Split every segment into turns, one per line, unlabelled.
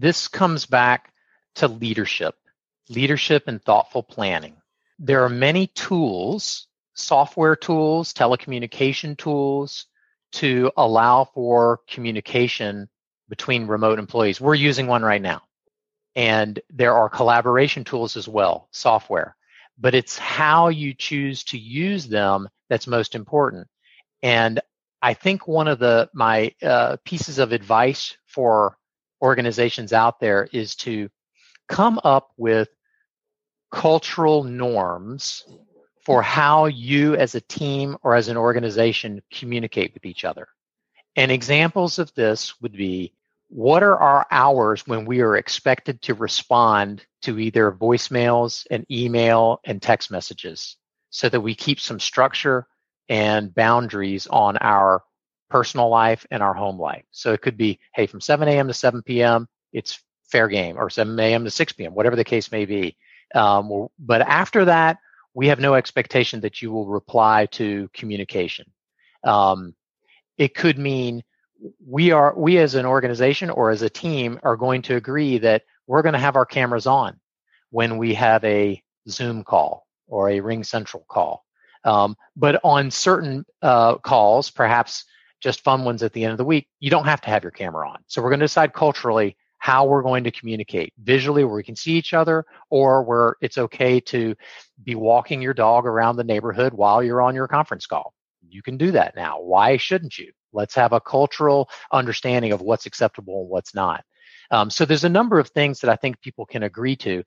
this comes back to leadership, leadership and thoughtful planning. There are many tools, software tools, telecommunication tools to allow for communication between remote employees. We're using one right now. And there are collaboration tools as well, software. But it's how you choose to use them that's most important. And I think one of the my uh, pieces of advice for organizations out there is to come up with cultural norms for mm-hmm. how you as a team or as an organization communicate with each other. And examples of this would be what are our hours when we are expected to respond to either voicemails and email and text messages so that we keep some structure and boundaries on our personal life and our home life. So it could be, hey, from 7 a.m. to 7 p.m., it's fair game, or 7 a.m. to 6 p.m., whatever the case may be. Um, but after that, we have no expectation that you will reply to communication. Um, it could mean we are we as an organization or as a team are going to agree that we're going to have our cameras on when we have a Zoom call or a RingCentral call. Um, but on certain uh, calls, perhaps just fun ones at the end of the week, you don't have to have your camera on. So we're going to decide culturally how we're going to communicate visually where we can see each other or where it's okay to be walking your dog around the neighborhood while you're on your conference call. You can do that now. Why shouldn't you? Let's have a cultural understanding of what's acceptable and what's not. Um, so there's a number of things that I think people can agree to.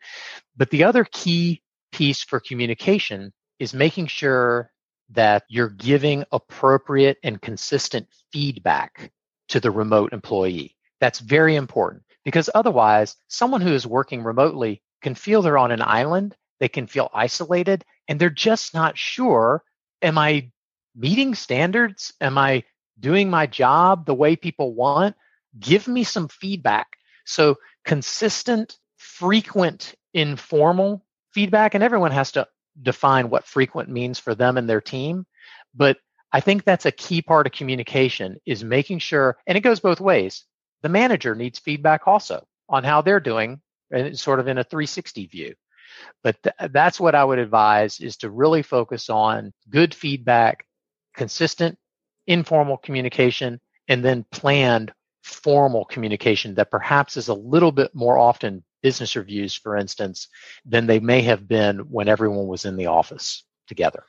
But the other key piece for communication is making sure that you're giving appropriate and consistent feedback to the remote employee. That's very important because otherwise, someone who is working remotely can feel they're on an island, they can feel isolated, and they're just not sure am I meeting standards? Am I doing my job the way people want? Give me some feedback. So, consistent, frequent, informal feedback, and everyone has to define what frequent means for them and their team. But I think that's a key part of communication is making sure, and it goes both ways. The manager needs feedback also on how they're doing, and sort of in a 360 view. But th- that's what I would advise is to really focus on good feedback, consistent, informal communication, and then planned formal communication that perhaps is a little bit more often business reviews, for instance, than they may have been when everyone was in the office together.